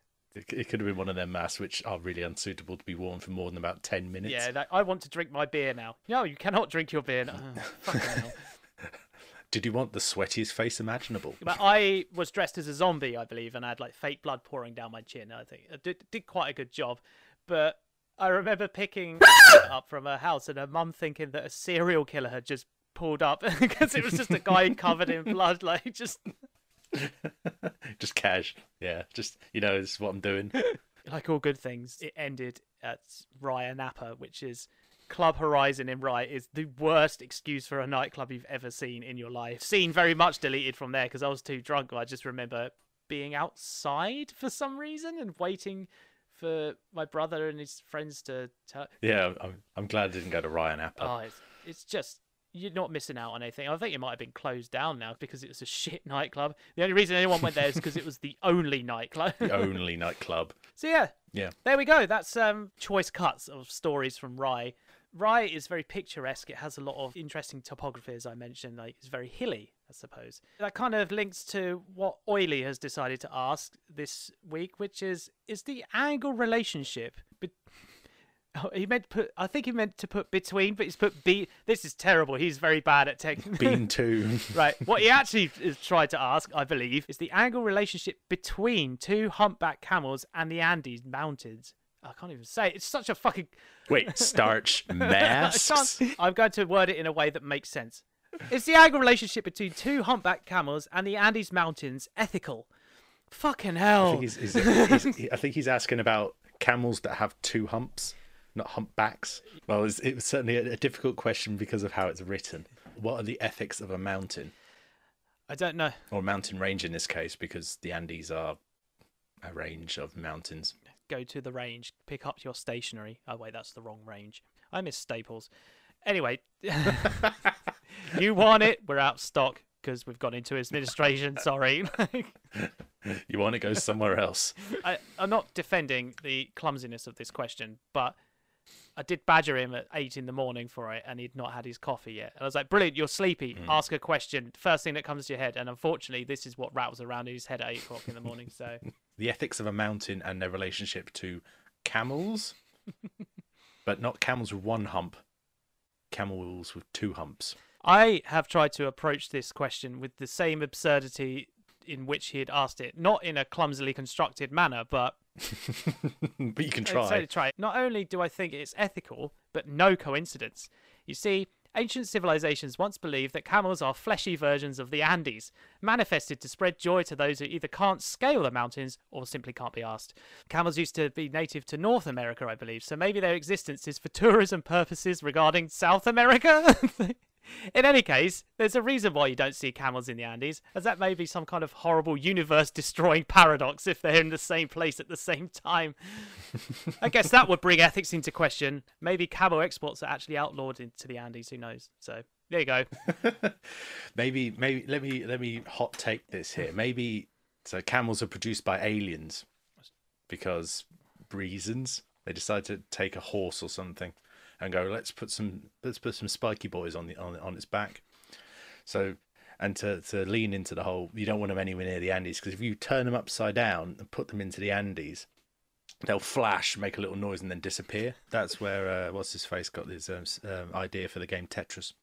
It, could have been one of them masks which are really unsuitable to be worn for more than about 10 minutes. Yeah, like, I want to drink my beer now. No, you cannot drink your beer. Oh. Did you want the sweatiest face imaginable? But I was dressed as a zombie, I believe, and I had like fake blood pouring down my chin. I think I did, did quite a good job. But I remember picking up from her house and her mum thinking that a serial killer had just pulled up because it was just a guy covered in blood, like just just cash. Yeah, just, you know, this is what I'm doing. like all good things. It ended at Raya Napa, which is Club Horizon in Rye is the worst excuse for a nightclub you've ever seen in your life. Scene very much deleted from there because I was too drunk. I just remember being outside for some reason and waiting for my brother and his friends to tell. Yeah, I'm, I'm glad it didn't go to Ryan Apple. Oh, it's, it's just you're not missing out on anything. I think it might have been closed down now because it was a shit nightclub. The only reason anyone went there is because it was the only nightclub. the only nightclub. so yeah, Yeah. there we go. That's um choice cuts of stories from Rye. Rye is very picturesque. It has a lot of interesting topography, as I mentioned. Like it's very hilly, I suppose. That kind of links to what Oily has decided to ask this week, which is: is the angle relationship? Be- Oh, he meant to put. I think he meant to put between, but he's put be. This is terrible. He's very bad at tech. Bean two. right. What he actually is tried to ask, I believe, is the angle relationship between two humpback camels and the Andes Mountains. I can't even say. it. It's such a fucking. Wait, starch I masks. I'm going to word it in a way that makes sense. Is the angle relationship between two humpback camels and the Andes Mountains ethical? Fucking I hell. think he's, he's, he's, I think he's asking about camels that have two humps, not humpbacks. Well, it's, it was certainly a, a difficult question because of how it's written. What are the ethics of a mountain I don't know. or mountain range in this case? Because the Andes are a range of mountains. go to the range, pick up your stationery. Oh wait, that's the wrong range. I miss Staples. Anyway, you want it? We're out of stock because we've gone into administration. Sorry. You want to go somewhere else. I, I'm not defending the clumsiness of this question, but I did badger him at eight in the morning for it, and he'd not had his coffee yet. And I was like, "Brilliant, you're sleepy. Mm. Ask a question. First thing that comes to your head." And unfortunately, this is what rattles around in his head at eight o'clock in the morning. So The ethics of a mountain and their relationship to camels, but not camels with one hump, camels with two humps. I have tried to approach this question with the same absurdity in which he had asked it, not in a clumsily constructed manner, but but you can try. to try. Not only do I think it's ethical, but no coincidence. You see, ancient civilizations once believed that camels are fleshy versions of the Andes, manifested to spread joy to those who either can't scale the mountains or simply can't be asked. Camels used to be native to North America, I believe, so maybe their existence is for tourism purposes regarding South America. In any case, there's a reason why you don't see camels in the Andes, as that may be some kind of horrible universe destroying paradox if they're in the same place at the same time. I guess that would bring ethics into question. Maybe camel exports are actually outlawed into the Andes, who knows? So there you go. Maybe, maybe let me let me hot take this here. Maybe so camels are produced by aliens because reasons they decide to take a horse or something and go let's put some let's put some spiky boys on the on on its back. So and to to lean into the whole you don't want them anywhere near the Andes because if you turn them upside down and put them into the Andes. They'll flash, make a little noise, and then disappear. That's where uh, what's his face got his um, um, idea for the game Tetris.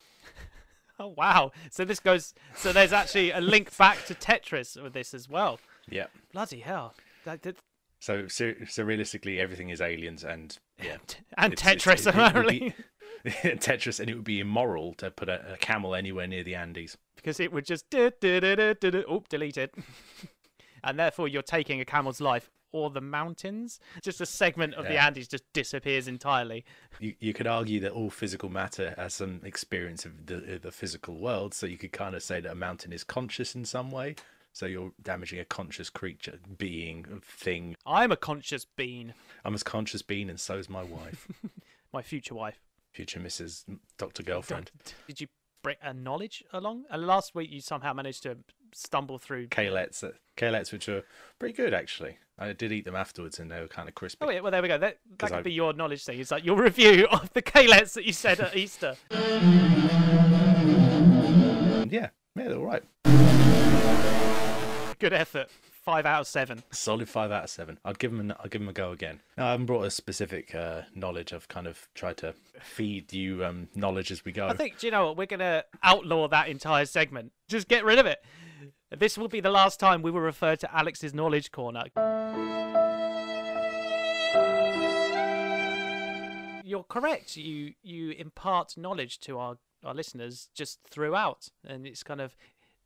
Oh wow! So this goes. So there's actually a link back to Tetris with this as well. Yeah. Bloody hell! That, that, So, so, so realistically, everything is aliens, and yeah, and It's- it's- Tetris it- it would apparently, be- Tetris, and it would be immoral to put a, a camel anywhere near the Andes. because it would just oop delete it, and therefore you're taking a camel's life or the mountains. Just a segment of the Andes just disappears entirely. You, you could argue that all physical matter has some experience of the the physical world, so you could kind of say that a mountain is conscious in some way. So you're damaging a conscious creature, being, thing. I'm a conscious being. I'm a conscious being, and so is my wife, My future wife. future Mrs. Doctor Girlfriend. Did you bring a knowledge along? And last week you somehow managed to stumble through. Kalettes, uh, kalettes, which are pretty good actually. I did eat them afterwards, and they were kind of crispy. Oh, yeah, well, there we go. That, that could I- be your knowledge thing. It's like your review of the Kalettes that you said at Easter. Yeah, yeah, they're all right. Good effort. Five out of seven. Solid five out of seven. I'd give them. I'd give them a go again. No, I haven't brought a specific uh, knowledge. I've kind of tried to feed you um, knowledge as we go. I think, do you know what? We're going to outlaw that entire segment. Just get rid of it. This will be the last time we will refer to Alex's knowledge corner. You're correct. You you impart knowledge to our, our listeners just throughout, and it's kind of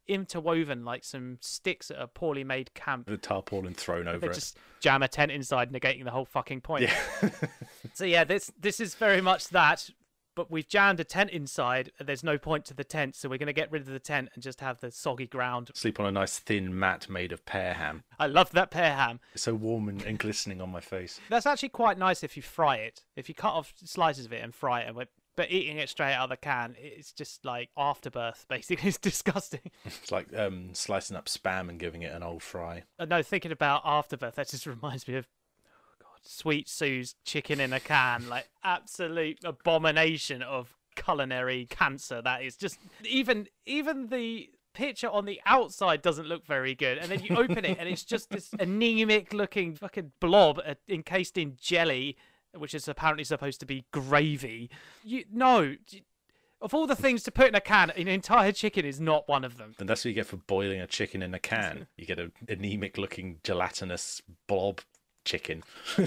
interwoven like some sticks at a poorly made camp. the tarpaulin thrown They over it. just jam a tent inside, negating the whole fucking point. Yeah. So yeah, this this is very much that, but we've jammed a tent inside. And there's no point to the tent, so we're going to get rid of the tent and just have the soggy ground. Sleep on a nice thin mat made of pear ham. I love that pear ham. It's so warm and, and glistening on my face. That's actually quite nice if you fry it. If you cut off slices of it and fry it, and but eating it straight out of the can, it's just like afterbirth. Basically, it's disgusting. It's like um, slicing up spam and giving it an old fry. Uh, no, thinking about afterbirth, that just reminds me of oh God, Sweet Sue's chicken in a can, like absolute abomination of culinary cancer. That is just even even the picture on the outside doesn't look very good, and then you open it and it's just this anemic looking fucking blob uh, encased in jelly, which is apparently supposed to be gravy. You no. Of all the things to put in a can, an entire chicken is not one of them. And that's what you get for boiling a chicken in a can. You get an anemic looking gelatinous blob chicken.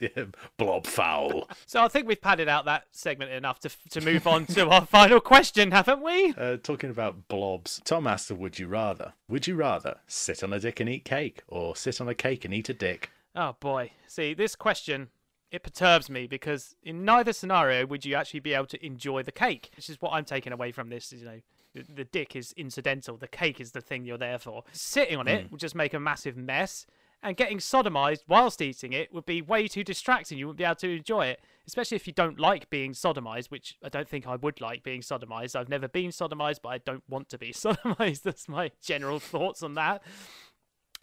yeah, blob fowl. So I think we've padded out that segment enough to to move on to our final question, haven't we? Uh, talking about blobs, Tom asked a would you rather. Would you rather sit on a dick and eat cake or sit on a cake and eat a dick? Oh boy. See, this question it perturbs me because in neither scenario would you actually be able to enjoy the cake, which is what I'm taking away from this. You know, the, the dick is incidental. The cake is the thing you're there for. Sitting on it would just make a massive mess. And getting sodomized whilst eating it would be way too distracting. You wouldn't be able to enjoy it, especially if you don't like being sodomized, which I don't think I would like being sodomized. I've never been sodomized, but I don't want to be sodomized. That's my general thoughts on that.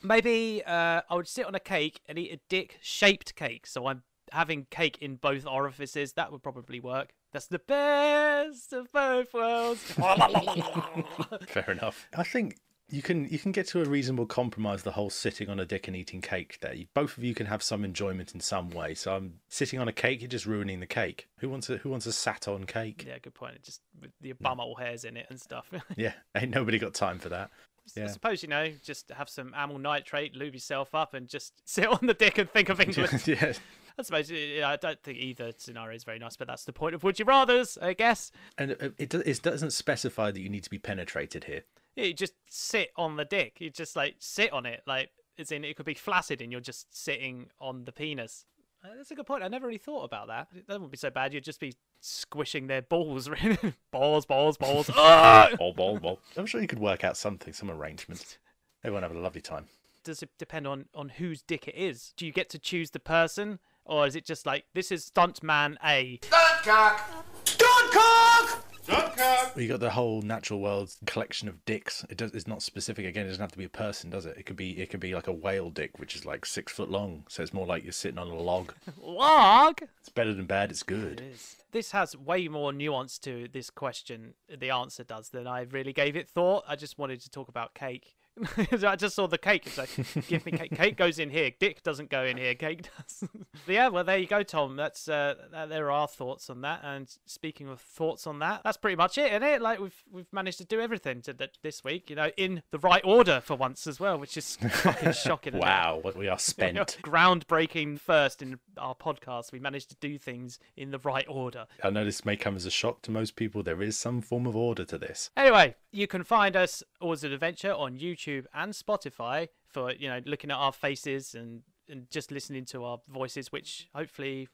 Maybe uh, I would sit on a cake and eat a dick shaped cake. So I'm having cake in both orifices. That would probably work. That's the best of both worlds. Fair enough. I think you can you can get to a reasonable compromise the whole sitting on a dick and eating cake there. You- Both of you can have some enjoyment in some way. So I'm sitting on a cake, you're just ruining the cake. Who wants a who wants a sat on cake? yeah, good point. It just with the mm. bumhole hairs in it and stuff. Yeah, ain't nobody got time for that. I Yeah. suppose you know, just have some amyl nitrate, lube yourself up, and just sit on the dick and think of England. yeah. I suppose. Yeah, I don't think either scenario is very nice, but that's the point of would you rather's, I guess. And it, it, doesn't specify that you need to be penetrated here. You just sit on the dick. You just like sit on it, like as in it could be flaccid, and you're just sitting on the penis. Uh, That's a good point. I never really thought about that. That wouldn't be so bad. You'd just be squishing their balls, really. balls, balls, balls. Ah! Ball, ball, ball. I'm sure you could work out something, some arrangement. Everyone have a lovely time. Does it depend on on whose dick it is? Do you get to choose the person, or is it just like this is stuntman A? Stuntcock! Stuntcock! Stuntcock Well, you got the whole natural world collection of dicks. It does. It's not specific. Again, it doesn't have to be a person, does it? It could be. It could be like a whale dick, which is like six foot long. So it's more like you're sitting on a log. Log. It's better than bad. It's good. It is This has way more nuance to this question. The answer does than I really gave it thought. I just wanted to talk about cake. I just saw the cake. It's like, give me cake. Cake goes in here. Dick doesn't go in here. Cake does. but yeah, well, there you go, Tom. That's uh, there are thoughts on that. And speaking of thoughts on that, that's pretty much it, isn't it? Like we've we've managed to do everything to th- this week. You know, in the right order for once as well, which is fucking shocking. Wow, what we are spent. groundbreaking first in our podcast. We managed to do things in the right order. I know this may come as a shock to most people. There is some form of order to this. Anyway, you can find us an Adventure on YouTube and Spotify for you know looking at our faces and and just listening to our voices, which hopefully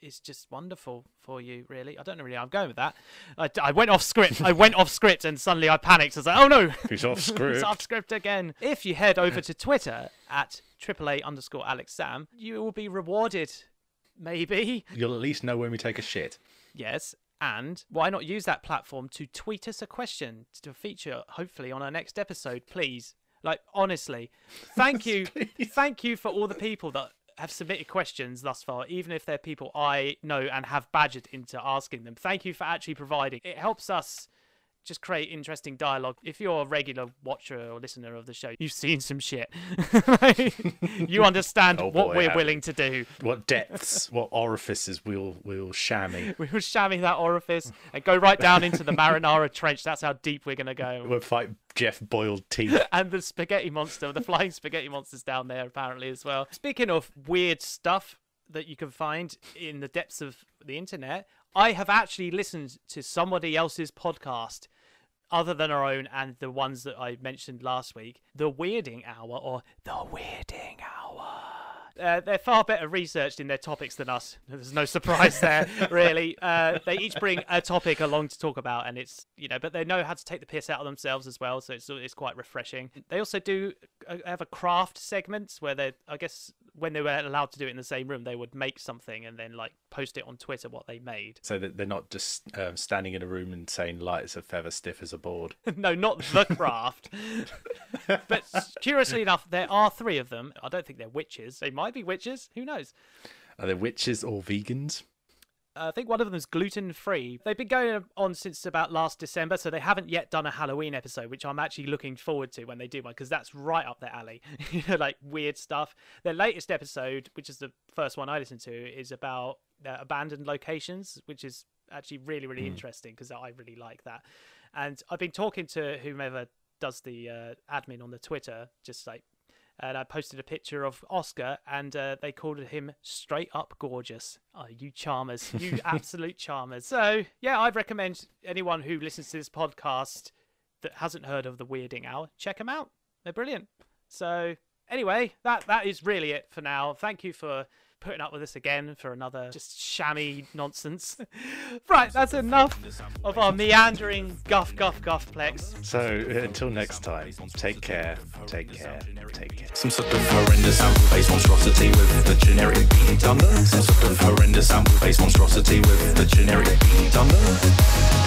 is just wonderful for you. Really, I don't know really how I'm going with that. I, I went off script. I went off script, and suddenly I panicked. I was like, oh no, He's off script. it's off script again. If you head over to Twitter at AAA underscore Alex Sam, you will be rewarded. Maybe You'll at least know when we take a shit. Yes. And why not use that platform to tweet us a question to feature, hopefully, on our next episode, please? Like, honestly, thank you. thank you for all the people that have submitted questions thus far, even if they're people I know and have badgered into asking them. Thank you for actually providing. It helps us just create interesting dialogue. If you're a regular watcher or listener of the show, you've seen some shit. you understand Oh what boy, we're have willing to do. What depths, what orifices we'll we'll chamois. We will shammy that orifice and go right down into the marinara trench. That's how deep we're going to go. We'll fight Jeff Boiled Teeth. And the spaghetti monster, the flying spaghetti monster's down there apparently as well. Speaking of weird stuff that you can find in the depths of the internet, I have actually listened to somebody else's podcast other than our own and the ones that I mentioned last week, The Weirding Hour or The Weirding Hour. Uh, they're far better researched in their topics than us. There's no surprise there, really. Uh, they each bring a topic along to talk about, and it's you know, but they know how to take the piss out of themselves as well, so it's it's quite refreshing. They also do uh, have a craft segment where they, I guess, when they were allowed to do it in the same room, they would make something and then like post it on Twitter what they made. So that they're not just um, standing in a room and saying light as a feather, stiff as a board. no, not the craft. but curiously enough, there are three of them. I don't think they're witches. They might be witches. Who knows? Are they witches or vegans? I think one of them is gluten free. They've been going on since about last December, so they haven't yet done a Halloween episode, which I'm actually looking forward to when they do one because that's right up their alley. you know, like weird stuff. Their latest episode, which is the first one I listened to, is about uh, abandoned locations, which is actually really, really mm. interesting because I really like that. And I've been talking to whomever does the uh, admin on the Twitter, just like and I posted a picture of Oscar, and uh, they called him straight up gorgeous. Oh, you charmers, you absolute charmers. So, yeah, I'd recommend anyone who listens to this podcast that hasn't heard of the Weirding Hour, check them out. They're brilliant. So, anyway, that that is really it for now. Thank you for putting up with us again for another just shammy nonsense. right, that's enough of our meandering guff guff guffplex. So uh, until next time, take care, take care, take care. Some sort of horrendous sample-based monstrosity with the generic beat under. Some sort of horrendous sample-based monstrosity with the generic beat under.